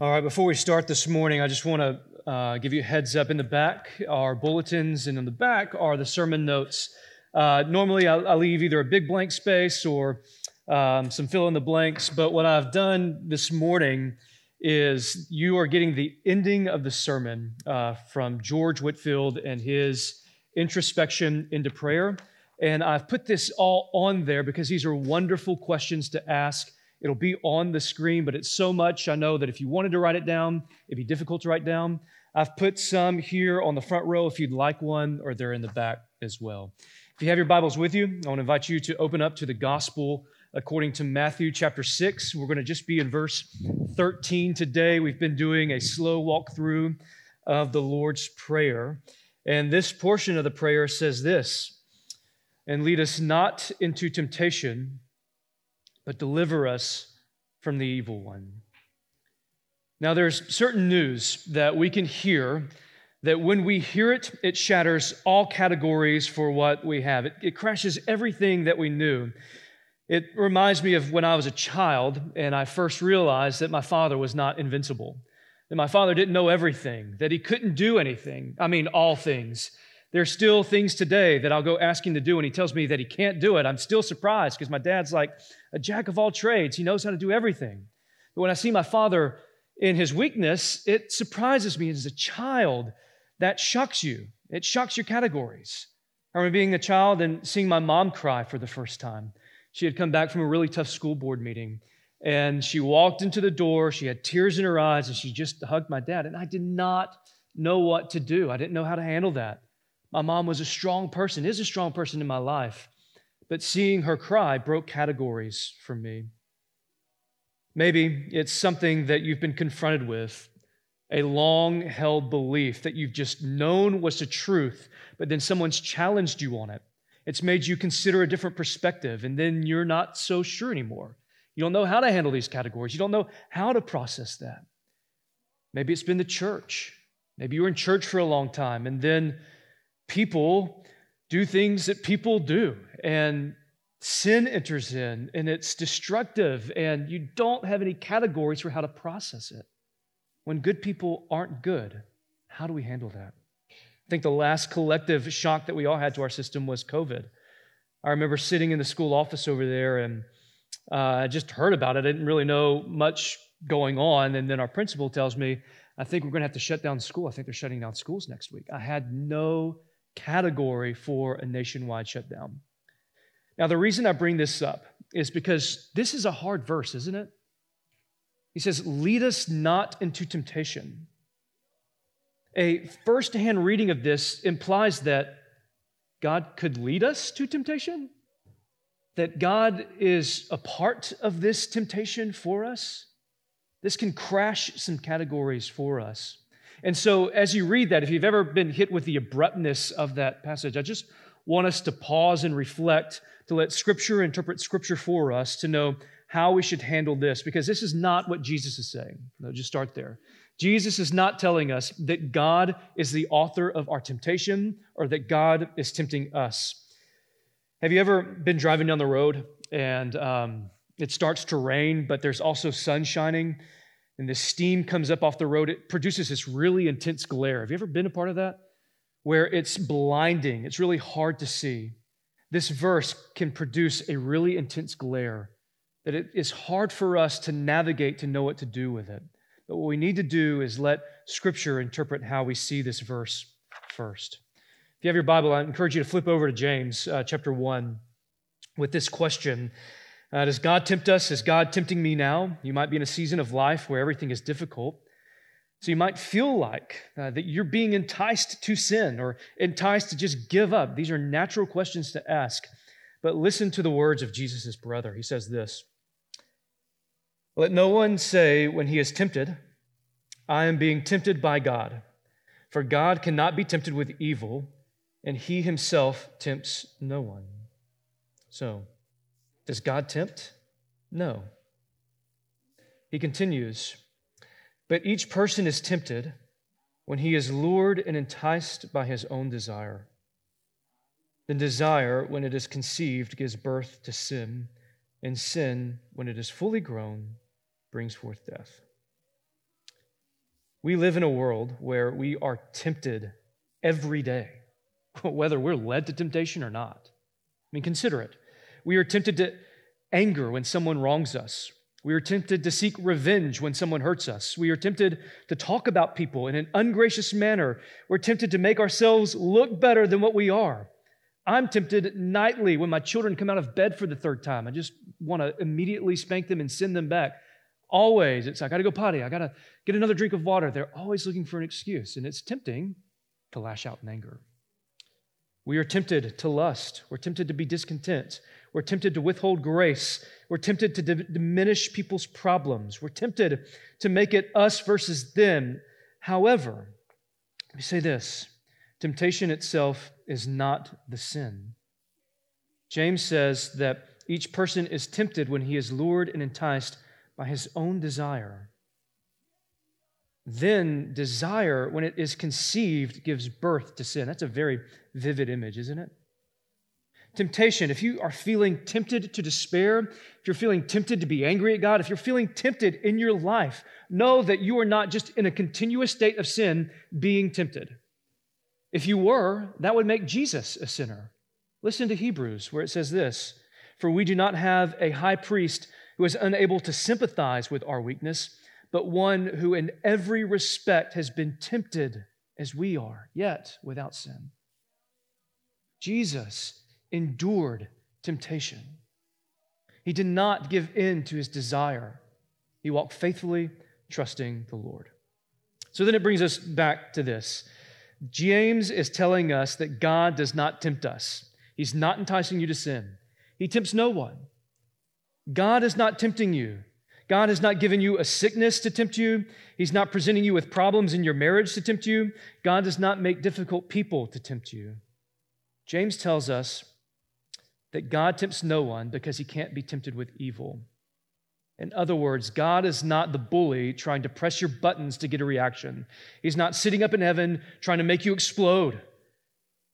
All right, before we start this morning, I just want to uh, give you a heads up. In the back are bulletins, and in the back are the sermon notes. Uh, normally, I, I, leave either a big blank space or um, some fill in the blanks, but what I've done this morning is you are getting the ending of the sermon uh, from George Whitefield and his introspection into prayer. And I've put this all on there because these are wonderful questions to ask It'll be on the screen, but it's so much I know that if you wanted to write it down, it'd be difficult to write down. I've put some here on the front row if you'd like one, or they're in the back as well. If you have your Bibles with you, I want to invite you to open up to the Gospel according to Matthew chapter 6. We're going to just be in verse 13 today. We've been doing a slow walk through of the Lord's Prayer. And this portion of the prayer says this And lead us not into temptation but deliver us from the evil one. Now, there's certain news that we can hear that when we hear it, it shatters all categories for what we have. It, it, crashes everything that we knew. It reminds me of when I was a child and I first realized that my father was not invincible, that my father didn't know everything, that he couldn't do anything. I mean, all things. There's still things today that I'll go ask him to do, and he tells me that he can't do it. I'm still surprised because my dad's like a jack of all trades. He knows how to do everything. But when I see my father in his weakness, it surprises me as a child. That shocks you, it shocks your categories. I remember being a child and seeing my mom cry for the first time. She had come back from a really tough school board meeting, and she walked into the door. She had tears in her eyes, and she just hugged my dad. And I did not know what to do, I didn't know how to handle that. My mom was a strong person, is a strong person in my life, but seeing her cry broke categories for me. Maybe it's something that you've been confronted with, a long held belief that you've just known was the truth, but then someone's challenged you on it. It's made you consider a different perspective, and then you're not so sure anymore. You don't know how to handle these categories, you don't know how to process that. Maybe it's been the church. Maybe you were in church for a long time, and then people do things that people do, and sin enters in, and it's destructive, and you don't have any categories for how to process it. When good people aren't good, how do we handle that? I think the last collective shock that we all had to our system was COVID. I remember sitting in the school office over there and uh, I just heard about it. I didn't really know much going on. And then our principal tells me, I think we're going to have to shut down school. I think they're shutting down schools next week. I had no category for a nationwide shutdown. Now, the reason I bring this up is because this is a hard verse, isn't it? He says, Lead us not into temptation. A first hand reading of this implies that God could lead us to temptation, that God is a part of this temptation for us. This can crash some categories for us. And so, as you read that, if you've ever been hit with the abruptness of that passage, I just want us to pause and reflect, to let Scripture interpret Scripture for us, to know how we should handle this, because this is not what Jesus is saying. No, just start there. Jesus is not telling us that God is the author of our temptation or that God is tempting us. Have you ever been driving down the road and um, it starts to rain, but there's also sun shining? And the steam comes up off the road, it produces this really intense glare. Have you ever been a part of that? Where it's blinding, it's really hard to see. This verse can produce a really intense glare that it is hard for us to navigate to know what to do with it. But what we need to do is let Scripture interpret how we see this verse first. If you have your Bible, I encourage you to flip over to James uh, chapter 1 with this question uh, does God tempt us? Is God tempting me now? You might be in a season of life where everything is difficult. So you might feel like uh, that you're being enticed to sin or enticed to just give up. These are natural questions to ask. But listen to the words of Jesus' brother. He says this Let no one say when he is tempted, I am being tempted by God. For God cannot be tempted with evil, and he himself tempts no one. So, does God tempt? No. He continues, but each person is tempted when he is lured and enticed by his own desire. Then desire, when it is conceived, gives birth to sin, and sin, when it is fully grown, brings forth death. We live in a world where we are tempted every day, whether we're led to temptation or not. I mean, consider it. We are tempted to anger when someone wrongs us. We are tempted to seek revenge when someone hurts us. We are tempted to talk about people in an ungracious manner. We're tempted to make ourselves look better than what we are. I'm tempted nightly when my children come out of bed for the third time. I just want to immediately spank them and send them back. Always, it's I got to go potty. I got to get another drink of water. They're always looking for an excuse, and it's tempting to lash out in anger. We are tempted to lust. We're tempted to be discontent. We're tempted to withhold grace. We're tempted to d- diminish people's problems. We're tempted to make it us versus them. However, let me say this temptation itself is not the sin. James says that each person is tempted when he is lured and enticed by his own desire. Then desire, when it is conceived, gives birth to sin. That's a very vivid image, isn't it? Temptation, if you are feeling tempted to despair, if you're feeling tempted to be angry at God, if you're feeling tempted in your life, know that you are not just in a continuous state of sin being tempted. If you were, that would make Jesus a sinner. Listen to Hebrews, where it says this For we do not have a high priest who is unable to sympathize with our weakness, but one who in every respect has been tempted as we are, yet without sin. Jesus endured temptation. He did not give in to his desire. He walked faithfully, trusting the Lord. So then it brings us back to this. James is telling us that God does not tempt us. He's not enticing you to sin. He tempts no one. God is not tempting you. God has not given you a sickness to tempt you. He's not presenting you with problems in your marriage to tempt you. God does not make difficult people to tempt you. James tells us that God tempts no one because he can't be tempted with evil. In other words, God is not the bully trying to press your buttons to get a reaction. He's not sitting up in heaven trying to make you explode.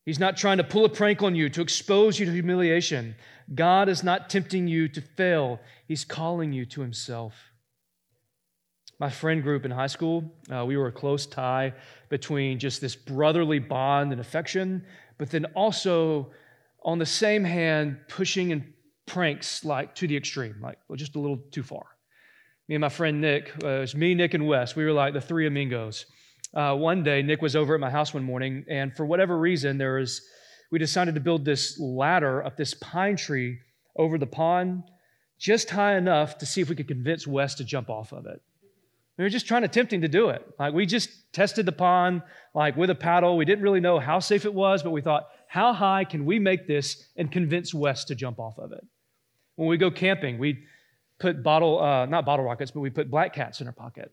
He's not trying to pull a prank on you to expose you to humiliation. God is not tempting you to fail, He's calling you to Himself. My friend group in high school, uh, we were a close tie between just this brotherly bond and affection, but then also, on the same hand, pushing and pranks like to the extreme, like well, just a little too far. Me and my friend Nick, uh, it was me, Nick, and Wes. We were like the three amigos. Uh, one day, Nick was over at my house one morning, and for whatever reason, there was we decided to build this ladder up this pine tree over the pond, just high enough to see if we could convince Wes to jump off of it. We were just trying to tempt him to do it. Like we just tested the pond, like with a paddle. We didn't really know how safe it was, but we thought, how high can we make this and convince Wes to jump off of it? When we go camping, we put bottle, uh, not bottle rockets, but we put black cats in our pocket.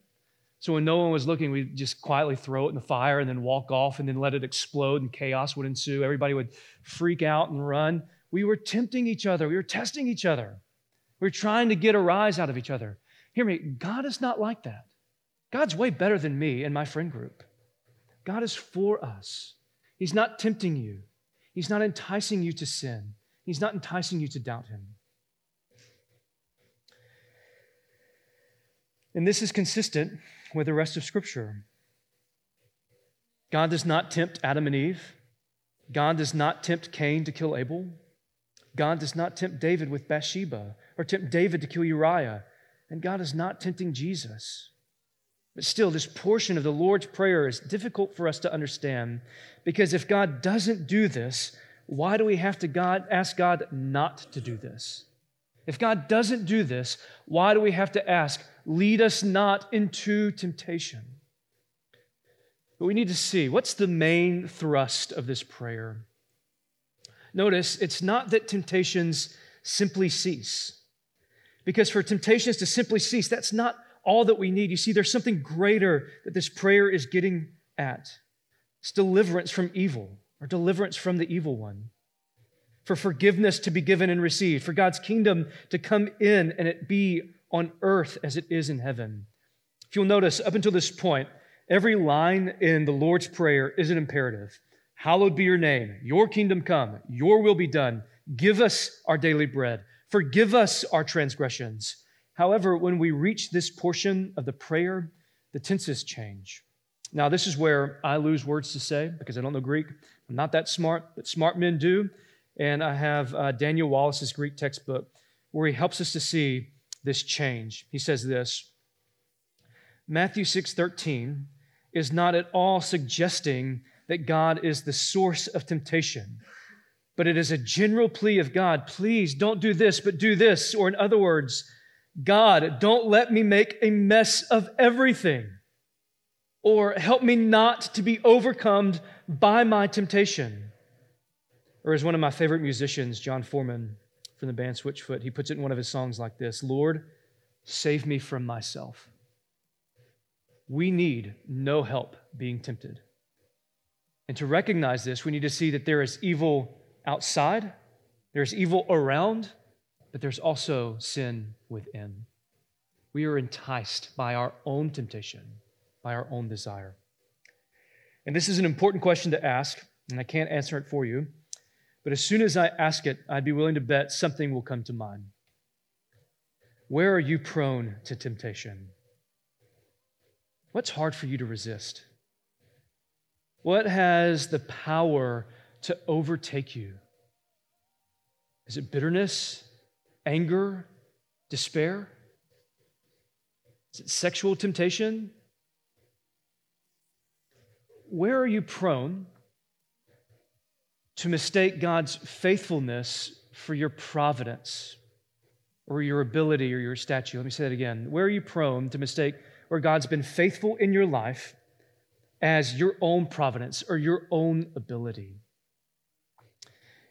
So when no one was looking, we'd just quietly throw it in the fire and then walk off and then let it explode and chaos would ensue. Everybody would freak out and run. We were tempting each other, we were testing each other. We were trying to get a rise out of each other. Hear me, God is not like that. God's way better than me and my friend group. God is for us. He's not tempting you, He's not enticing you to sin, He's not enticing you to doubt Him. And this is consistent with the rest of Scripture. God does not tempt Adam and Eve. God does not tempt Cain to kill Abel. God does not tempt David with Bathsheba or tempt David to kill Uriah. And God is not tempting Jesus. But still, this portion of the Lord's Prayer is difficult for us to understand because if God doesn't do this, why do we have to God, ask God not to do this? If God doesn't do this, why do we have to ask, lead us not into temptation. But we need to see what's the main thrust of this prayer. Notice it's not that temptations simply cease. Because for temptations to simply cease, that's not all that we need. You see, there's something greater that this prayer is getting at. It's deliverance from evil or deliverance from the evil one. For forgiveness to be given and received, for God's kingdom to come in and it be on earth as it is in heaven. If you'll notice, up until this point, every line in the Lord's Prayer is an imperative. Hallowed be your name, your kingdom come, your will be done. Give us our daily bread, forgive us our transgressions. However, when we reach this portion of the prayer, the tenses change. Now, this is where I lose words to say because I don't know Greek. I'm not that smart, but smart men do. And I have uh, Daniel Wallace's Greek textbook where he helps us to see this change. He says this Matthew 6 13 is not at all suggesting that God is the source of temptation, but it is a general plea of God, please don't do this, but do this. Or, in other words, God, don't let me make a mess of everything. Or help me not to be overcome by my temptation. Or, as one of my favorite musicians, Jon Foreman from the band Switchfoot, he puts it in one of his songs like this Lord, save me from myself. We need no help being tempted. And to recognize this, we need to see that there is evil outside, there's evil around, but there's also sin within. We are enticed by our own temptation, by our own desire. And this is an important question to ask, and I can't answer it for you. But as soon as I ask it, I'd be willing to bet something will come to mind. Where are you prone to temptation? What's hard for you to resist? What has the power to overtake you? Is it bitterness? Anger, despair? Is it sexual temptation? Where are you prone to mistake God's faithfulness for your providence or your ability or your statue? Let me say that again. Where are you prone to mistake where God's been faithful in your life as your own providence or your own ability?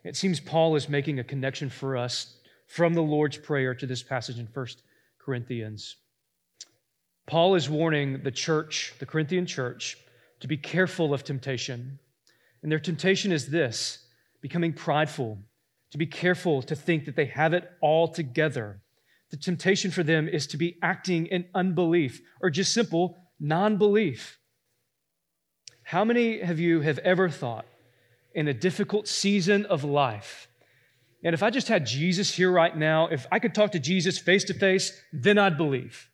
It seems Paul is making a connection for us from the Lord's Prayer to this passage in 1 Corinthians. Paul is warning the church, the Corinthian church, to be careful of temptation. And their temptation is this becoming prideful, to be careful to think that they have it all together. The temptation for them is to be acting in unbelief or just simple non belief. How many of you have ever thought in a difficult season of life and if I just had Jesus here right now, if I could talk to Jesus face to face, then I'd believe.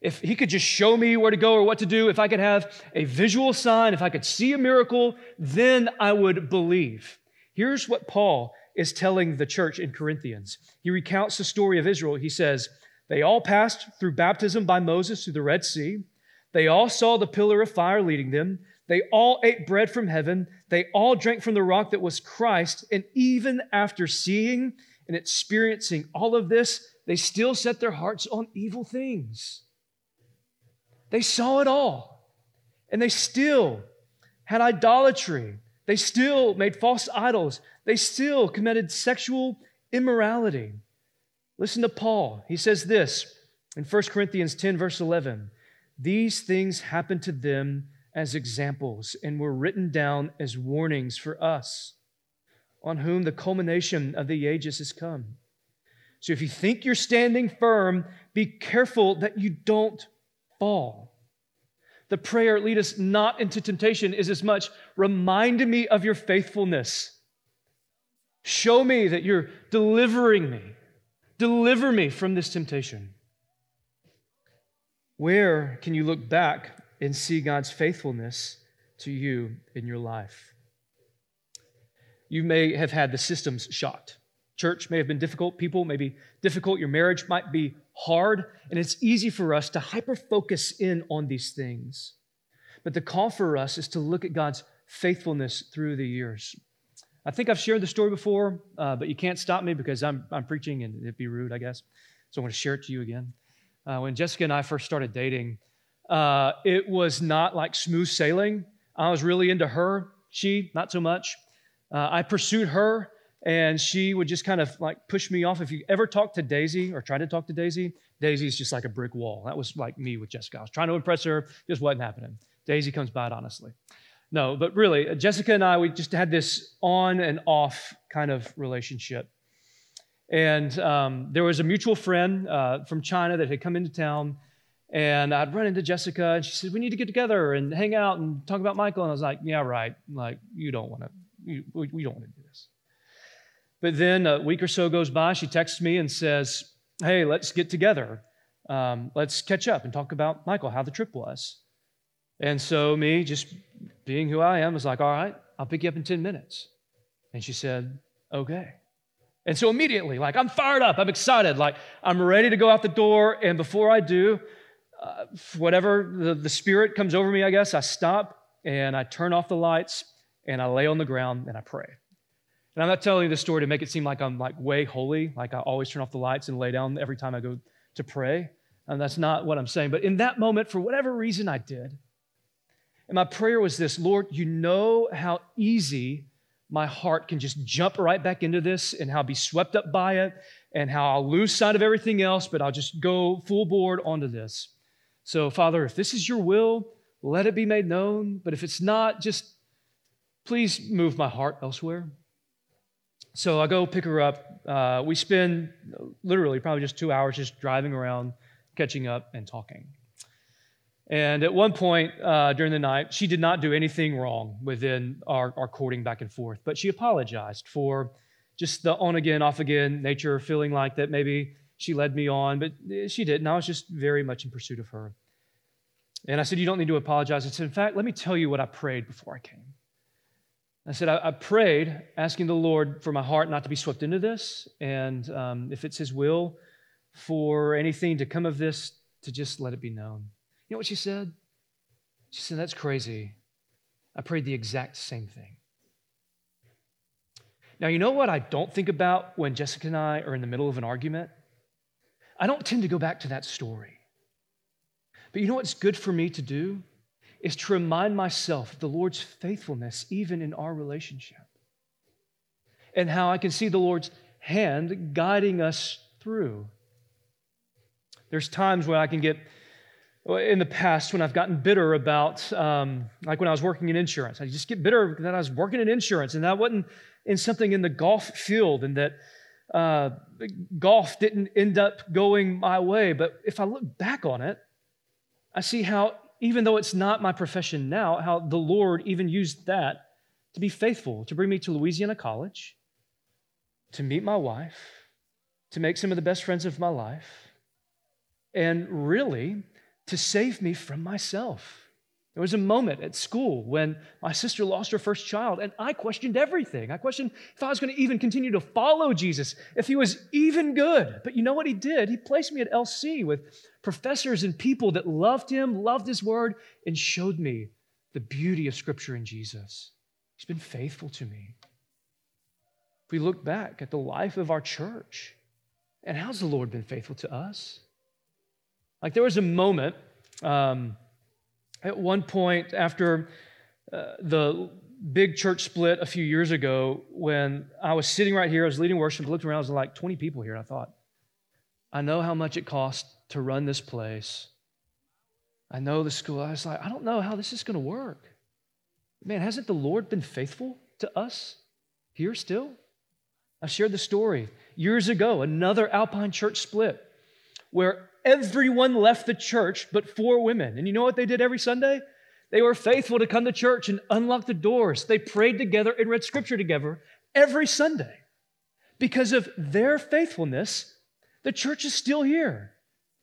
If he could just show me where to go or what to do, if I could have a visual sign, if I could see a miracle, then I would believe. Here's what Paul is telling the church in Corinthians. He recounts the story of Israel. He says, They all passed through baptism by Moses through the Red Sea. They all saw the pillar of fire leading them. They all ate bread from heaven. They all drank from the rock that was Christ. And even after seeing and experiencing all of this, they still set their hearts on evil things. They saw it all. And they still had idolatry. They still made false idols. They still committed sexual immorality. Listen to Paul. He says this in 1 Corinthians 10, verse 11 These things happened to them as examples and were written down as warnings for us, on whom the culmination of the ages has come. So if you think you're standing firm, be careful that you don't fall. The prayer, lead us not into temptation, is as much remind me of your faithfulness. Show me that you're delivering me. Deliver me from this temptation. Where can you look back and see God's faithfulness to you in your life. You may have had the systems shocked. Church may have been difficult, people may be difficult, your marriage might be hard, and it's easy for us to hyper focus in on these things. But the call for us is to look at God's faithfulness through the years. I think I've shared the story before, uh, but you can't stop me because I'm, I'm preaching and it'd be rude, I guess. So I'm going to share it to you again. Uh, when Jessica and I first started dating, uh, it was not like smooth sailing. I was really into her. She, not so much. Uh, I pursued her, and she would just kind of like push me off. If you ever talk to Daisy or try to talk to Daisy, Daisy's just like a brick wall. That was like me with Jessica. I was trying to impress her, just wasn't happening. Daisy comes by it honestly. No, but really, Jessica and I, we just had this on and off kind of relationship. And um, there was a mutual friend uh, from China that had come into town and I'd run into Jessica, and she said, "We need to get together and hang out and talk about Michael." And I was like, "Yeah, right. Like, you don't want to. We, don't want to do this." But then a week or so goes by. She texts me and says, "Hey, let's get together." um, let's catch up and talk about Michael, how the trip was. And so, me, just being who I am, was like, All right, I'll pick you up in 10 minutes. And she said, Okay. And so, immediately, like, I'm fired up, I'm excited, like, I'm ready to go out the door. And before I do, uh, whatever the, the spirit comes over me, I guess, I stop and I turn off the lights and I lay on the ground and I pray. And I'm not telling you this story to make it seem like I'm like way holy, like I always turn off the lights and lay down every time I go to pray. And that's not what I'm saying. But in that moment, for whatever reason, I did. And my prayer was this Lord, you know how easy my heart can just jump right back into this and how I'll be swept up by it and how I'll lose sight of everything else, but I'll just go full board onto this. So, Father, if this is your will, let it be made known. But if it's not, just please move my heart elsewhere. So I go pick her up. Uh, we spend literally probably just two hours just driving around, catching up, and talking. And at one point uh, during the night, she did not do anything wrong within our, our courting back and forth, but she apologized for just the on again, off again nature, feeling like that maybe she led me on, but she didn't. I was just very much in pursuit of her. And I said, You don't need to apologize. I said, In fact, let me tell you what I prayed before I came. I said, I, I, prayed, asking the Lord for my heart not to be swept into this, and um, if it's His will for anything to come of this, to just let it be known. You know what she said? She said, That's crazy. I prayed the exact same thing. Now, you know what I don't think about when Jessica and I are in the middle of an argument? I don't tend to go back to that story. But you know what's good for me to do? is to remind myself of the Lord's faithfulness even in our relationship and how I can see the Lord's hand guiding us through. There's times when I can get, in the past, when I've gotten bitter about, um, like when I was working in insurance, I just get bitter that I was working in insurance and that wasn't in something in the golf field and that uh, golf didn't end up going my way. But if I look back on it, I see how even though it's not my profession now, how the Lord even used that to be faithful, to bring me to Louisiana College, to meet my wife, to make some of the best friends of my life, and really to save me from myself. There was a moment at school when my sister lost her first child, and I questioned everything. I questioned if I was going to even continue to follow Jesus, if he was even good. But you know what he did? He placed me at LC with professors and people that loved him, loved his word, and showed me the beauty of Scripture in Jesus. He's been faithful to me. If we look back at the life of our church, and how's the Lord been faithful to us? Like there was a moment. Um, at one point, after uh, the big church split a few years ago, when I was sitting right here, I was leading worship, looked around, I was like 20 people here, and I thought, I know how much it costs to run this place. I know the school. I was like, I don't know how this is going to work. Man, hasn't the Lord been faithful to us here still? I shared the story years ago, another Alpine church split where everyone left the church but four women. And you know what they did every Sunday? They were faithful to come to church and unlock the doors. They prayed together and read scripture together every Sunday. Because of their faithfulness, the church is still here.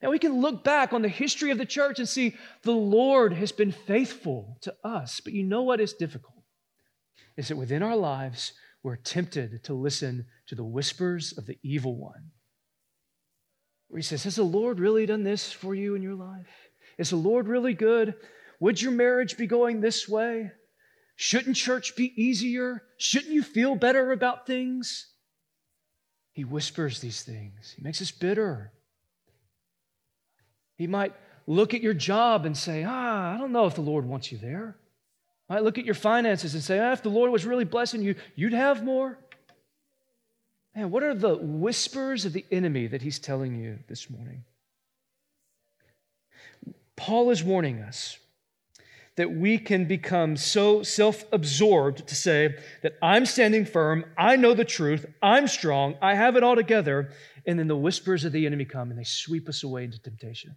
And we can look back on the history of the church and see the Lord has been faithful to us. But you know what is difficult? Is that within our lives, we're tempted to listen to the whispers of the evil one where he says, Has the Lord really done this for you in your life? Is the Lord really good? Would your marriage be going this way? Shouldn't church be easier? Shouldn't you feel better about things? He whispers these things. He makes us bitter. He might look at your job and say, Ah, I don't know if the Lord wants you there. Might look at your finances and say, ah, if the Lord was really blessing you, you'd have more. Man, what are the whispers of the enemy that he's telling you this morning? Paul is warning us that we can become so self absorbed to say that I'm standing firm, I know the truth, I'm strong, I have it all together, and then the whispers of the enemy come and they sweep us away into temptation.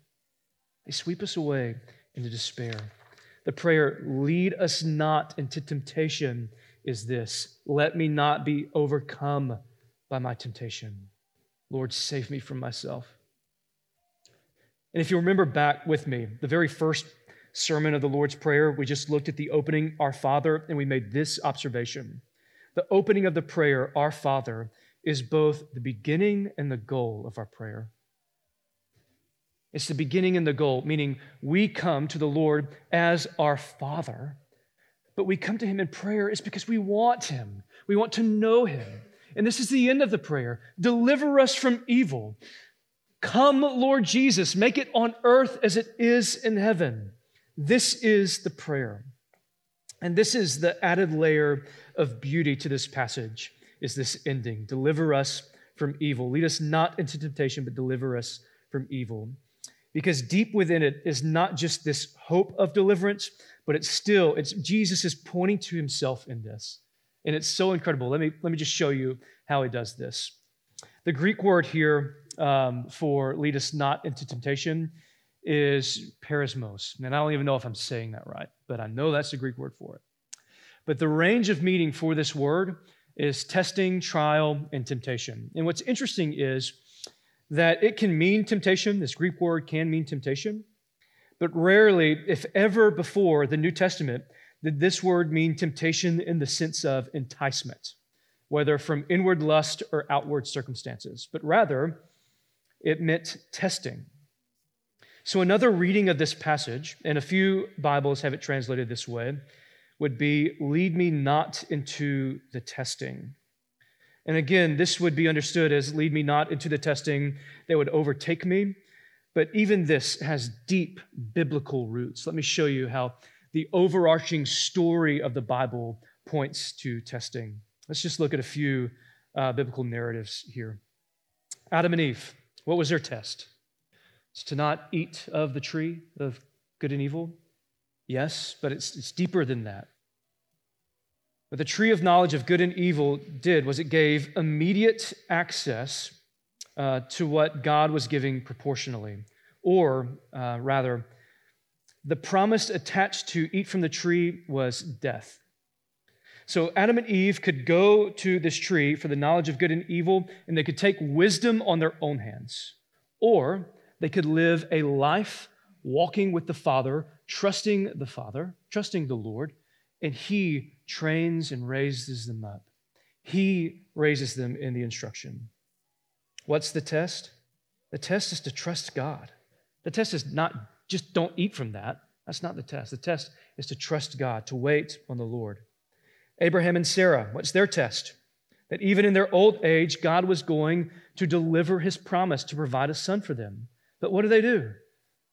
They sweep us away into despair. The prayer, lead us not into temptation, is this let me not be overcome by my temptation. Lord, save me from myself. And if you remember back with me, the very first sermon of the Lord's Prayer, we just looked at the opening, Our Father, and we made this observation. The opening of the prayer, Our Father, is both the beginning and the goal of our prayer. It's the beginning and the goal, meaning we come to the Lord as our Father, but we come to Him in prayer is because we want Him. We want to know Him. And this is the end of the prayer Deliver us from evil. Come, Lord Jesus, make it on earth as it is in heaven. This is the prayer. And this is the added layer of beauty to this passage is this ending. Deliver us from evil. Lead us not into temptation, but deliver us from evil. Because deep within it is not just this hope of deliverance, but it's still, it's Jesus is pointing to himself in this. And it's so incredible. Let me, let me just show you how he does this. The Greek word here um, for lead us not into temptation is perismos. And I don't even know if I'm saying that right, but I know that's the Greek word for it. But the range of meaning for this word is testing, trial, and temptation. And what's interesting is that it can mean temptation, this Greek word can mean temptation, but rarely, if ever before the New Testament, did this word mean temptation in the sense of enticement, whether from inward lust or outward circumstances, but rather it meant testing. So, another reading of this passage, and a few Bibles have it translated this way, would be lead me not into the testing. And again, this would be understood as lead me not into the testing that would overtake me. But even this has deep biblical roots. Let me show you how the overarching story of the Bible points to testing. Let's just look at a few uh, biblical narratives here. Adam and Eve, what was their test? It's to not eat of the tree of good and evil. Yes, but it's, it's deeper than that. What the tree of knowledge of good and evil did was it gave immediate access uh, to what God was giving proportionally. Or uh, rather, the promise attached to eat from the tree was death. So Adam and Eve could go to this tree for the knowledge of good and evil, and they could take wisdom on their own hands. Or they could live a life walking with the Father, trusting the Father, trusting the Lord, and He trains and raises them up. He raises them in the instruction. What's the test? The test is to trust God. The test is not just don't eat from that. That's not the test. The test is to trust God, to wait on the Lord. Abraham and Sarah, what's their test? That even in their old age, God was going to deliver his promise to provide a son for them. But what do they do?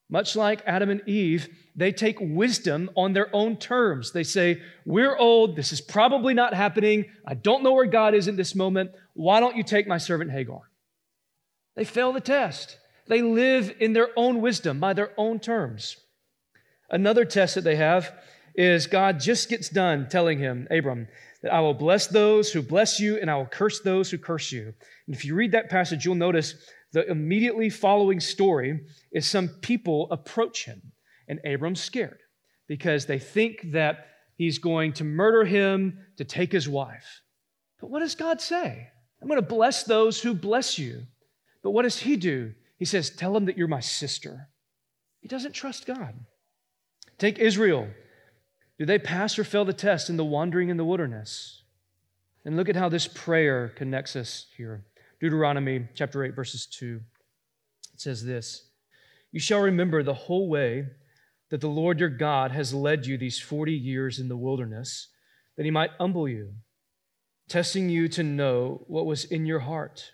Much like Adam and Eve, they take wisdom on their own terms. They say, We're old. This is probably not happening. I don't know where God is in this moment. Why don't you take my servant Hagar? They fail the test. They live in their own wisdom by their own terms. Another test that they have is God just gets done telling him, Abram, that I will bless those who bless you and I will curse those who curse you. And if you read that passage, you'll notice the immediately following story is some people approach him, and Abram's scared because they think that he's going to murder him to take his wife. But what does God say? I'm going to bless those who bless you. But what does he do? He says, Tell them that you're my sister. He doesn't trust God. Take Israel. Do they pass or fail the test in the wandering in the wilderness? And look at how this prayer connects us here. Deuteronomy chapter 8, verses 2. It says this You shall remember the whole way that the Lord your God has led you these 40 years in the wilderness, that he might humble you, testing you to know what was in your heart,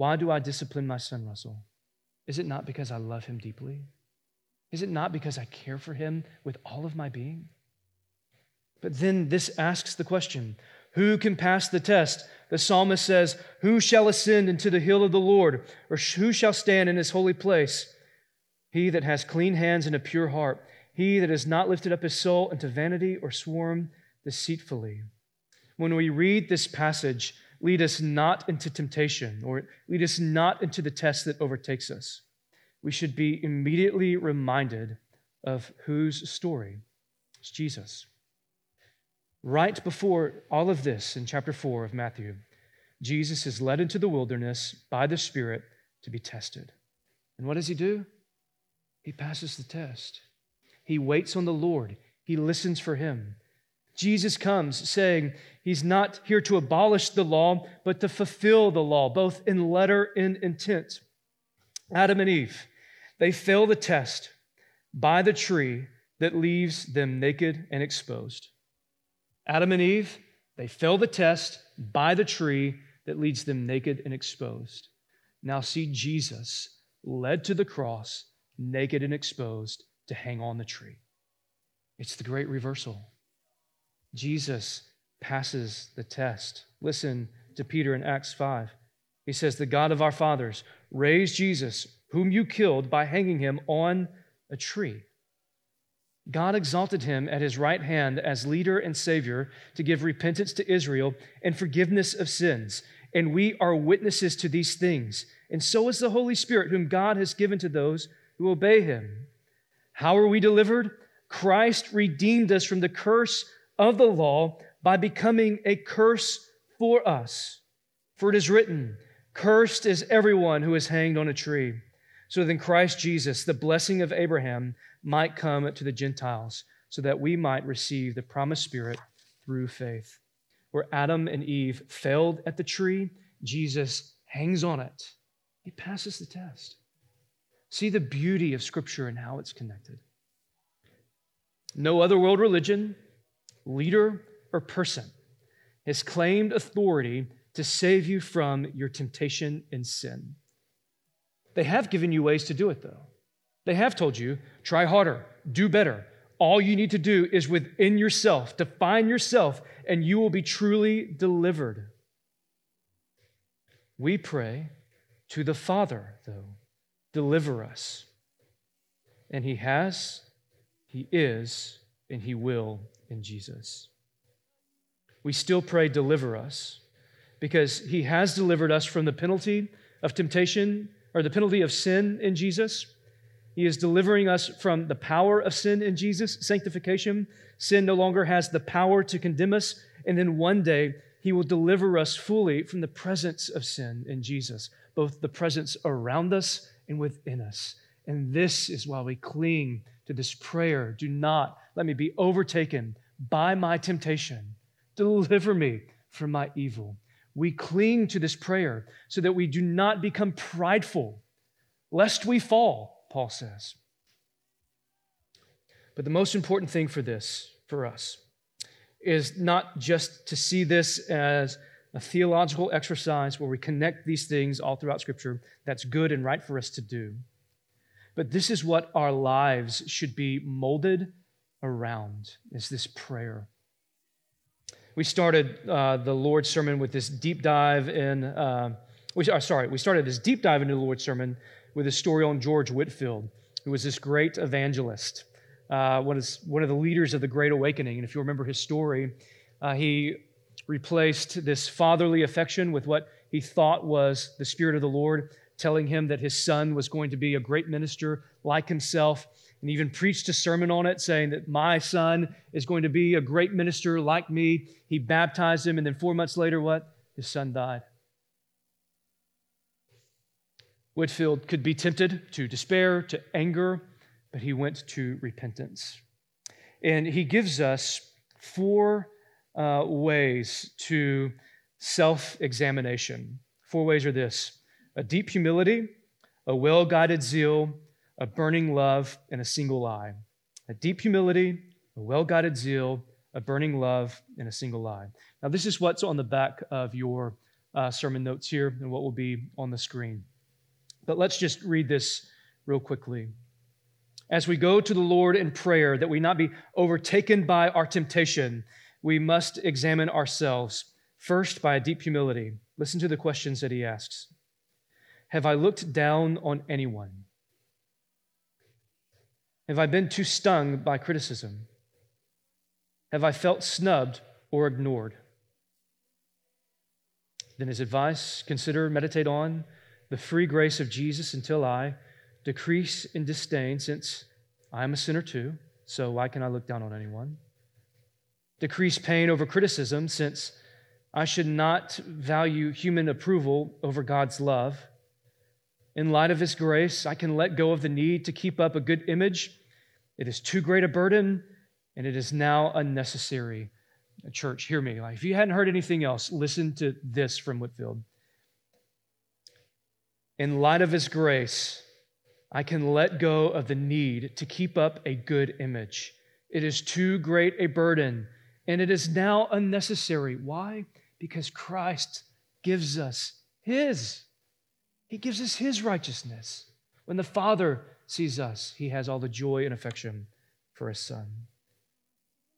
Why do I discipline my son, Russell? Is it not because I love him deeply? Is it not because I care for him with all of my being? But then this asks the question who can pass the test? The psalmist says, Who shall ascend into the hill of the Lord? Or who shall stand in his holy place? He that has clean hands and a pure heart, he that has not lifted up his soul into vanity or sworn deceitfully. When we read this passage, lead us not into temptation or lead us not into the test that overtakes us. We should be immediately reminded of whose story? It's Jesus. Right before all of this in chapter 4 of Matthew, Jesus is led into the wilderness by the Spirit to be tested. And what does he do? He passes the test. He waits on the Lord, he listens for him. Jesus comes saying he's not here to abolish the law, but to fulfill the law, both in letter and intent. Adam and Eve, they fail the test by the tree that leaves them naked and exposed. Adam and Eve, they fail the test by the tree that leads them naked and exposed. Now see Jesus led to the cross, naked and exposed, to hang on the tree. It's the great reversal. Jesus passes the test. Listen to Peter in Acts 5. He says, The God of our fathers raised Jesus, whom you killed by hanging him on a tree. God exalted him at his right hand as leader and savior to give repentance to Israel and forgiveness of sins. And we are witnesses to these things. And so is the Holy Spirit, whom God has given to those who obey him. How are we delivered? Christ redeemed us from the curse of the law by becoming a curse for us. For it is written, Cursed is everyone who is hanged on a tree. So then Christ Jesus, the blessing of Abraham, might come to the Gentiles, so that we might receive the promised Spirit through faith. Where Adam and Eve failed at the tree, Jesus hangs on it. He passes the test. See the beauty of Scripture and how it's connected. No other world religion, leader, or person has claimed authority to save you from your temptation and sin. They have given you ways to do it, though. They have told you, try harder, do better. All you need to do is within yourself, define yourself, and you will be truly delivered. We pray to the Father, though, deliver us. And He has, He is, and He will in Jesus. We still pray, deliver us, because He has delivered us from the penalty of temptation or the penalty of sin in Jesus. He is delivering us from the power of sin in Jesus, sanctification. Sin no longer has the power to condemn us. And then one day, He will deliver us fully from the presence of sin in Jesus, both the presence around us and within us. And this is why we cling to this prayer Do not let me be overtaken by my temptation. Deliver me from my evil. We cling to this prayer so that we do not become prideful, lest we fall Paul says. But the most important thing for this, for us, is not just to see this as a theological exercise where we connect these things all throughout Scripture. That's good and right for us to do. But this is what our lives should be molded around, is this prayer. We started uh, the Lord's Sermon with this deep dive in, uh, we, uh, sorry, we started this deep dive into the Lord's Sermon with a story on George Whitefield, who was this great evangelist, uh, one, of, one of the leaders of the Great Awakening. And if you remember his story, uh, he replaced this fatherly affection with what he thought was the Spirit of the Lord, telling him that his son was going to be a great minister like himself, and even preached a sermon on it, saying that my son is going to be a great minister like me. He baptized him, and then four months later, what? His son died. Whitefield could be tempted to despair, to anger, but he went to repentance. And he gives us four uh, ways to self examination. Four ways are this a deep humility, a well guided zeal, a burning love, and a single eye. A deep humility, a well guided zeal, a burning love, and a single eye. Now, this is what's on the back of your uh, sermon notes here and what will be on the screen. But let's just read this real quickly. As we go to the Lord in prayer, that we not be overtaken by our temptation, we must examine ourselves first by a deep humility. Listen to the questions that he asks Have I looked down on anyone? Have I been too stung by criticism? Have I felt snubbed or ignored? Then his advice consider, meditate on the free grace of Jesus until I decrease in disdain, since I am a sinner too, so why can I look down on anyone? Decrease pain over criticism, since I should not value human approval over God's love. In light of His grace, I can let go of the need to keep up a good image. It is too great a burden, and it is now unnecessary church, hear me. If you hadn't heard anything else, listen to this from Whitefield. In light of His grace, I can let go of the need to keep up a good image. It is too great a burden, and it is now unnecessary. Why? Because Christ gives us His. He gives us His righteousness. When the Father sees us, He has all the joy and affection for His Son.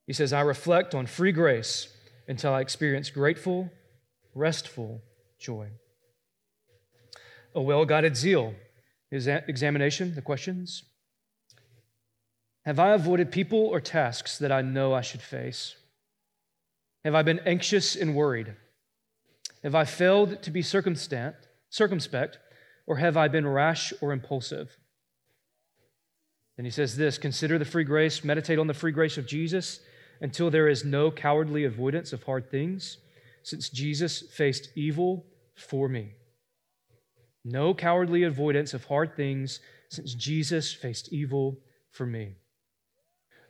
He says, I reflect on free grace until I experience grateful, restful joy. A well guided zeal. His examination, the questions. Have I avoided people or tasks that I know I should face? Have I been anxious and worried? Have I failed to be circumspect, circumspect, or have I been rash or impulsive? Then he says this Consider the free grace, meditate on the free grace of Jesus until there is no cowardly avoidance of hard things, since Jesus faced evil for me. No cowardly avoidance of hard things, since Jesus faced evil for me.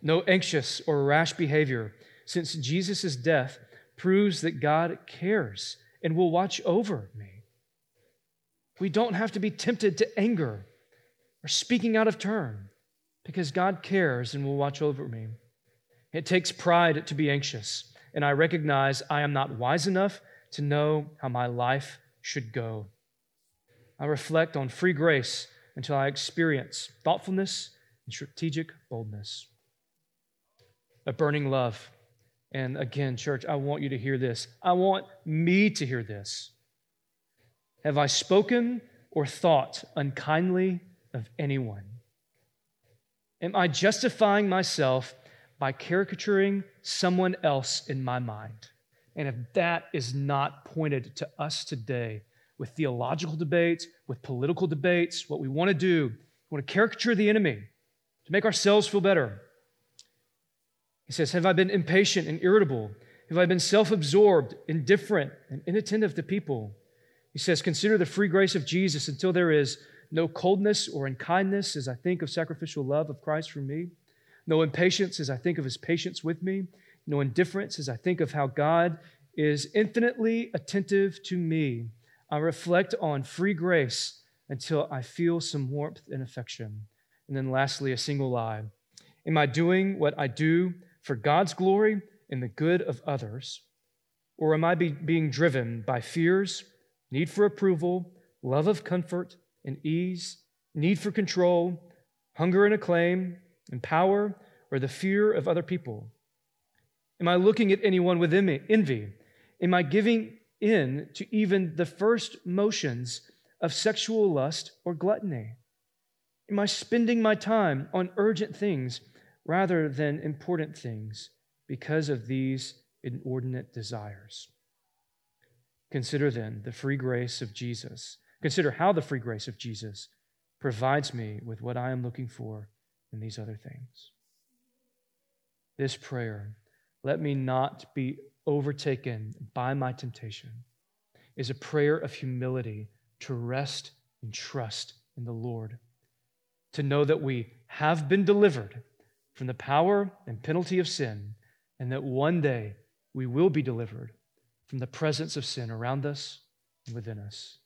No anxious or rash behavior, since Jesus' death proves that God cares and will watch over me. We don't have to be tempted to anger or speaking out of turn because God cares and will watch over me. It takes pride to be anxious, and I recognize I am not wise enough to know how my life should go. I reflect on free grace until I experience thoughtfulness and strategic boldness. A burning love. And again, church, I want you to hear this. I want me to hear this. Have I spoken or thought unkindly of anyone? Am I justifying myself by caricaturing someone else in my mind. And if that is not pointed to us today with theological debates, with political debates, what we want to do, we want to caricature the enemy to make ourselves feel better. He says, Have I been impatient and irritable? Have I been self absorbed, indifferent, and inattentive to people? He says, Consider the free grace of Jesus until there is no coldness or unkindness as I think of sacrificial love of Christ for me. No impatience as I think of his patience with me. No indifference as I think of how God is infinitely attentive to me. I reflect on free grace until I feel some warmth and affection. And then lastly, a single lie. Am I doing what I do for God's glory and the good of others? Or am I be, being driven by fears, need for approval, love of comfort and ease, need for control, hunger and acclaim, and power or the fear of other people? Am I looking at anyone with envy? Am I giving in to even the first motions of sexual lust or gluttony? Am I spending my time on urgent things rather than important things because of these inordinate desires? Consider then the free grace of Jesus. Consider how the free grace of Jesus provides me with what I am looking for in these other things. This prayer, let me not be overtaken by my temptation, is a prayer of humility to rest and trust in the Lord, to know that we have been delivered from the power and penalty of sin, and that one day we will be delivered from the presence of sin around us and within us.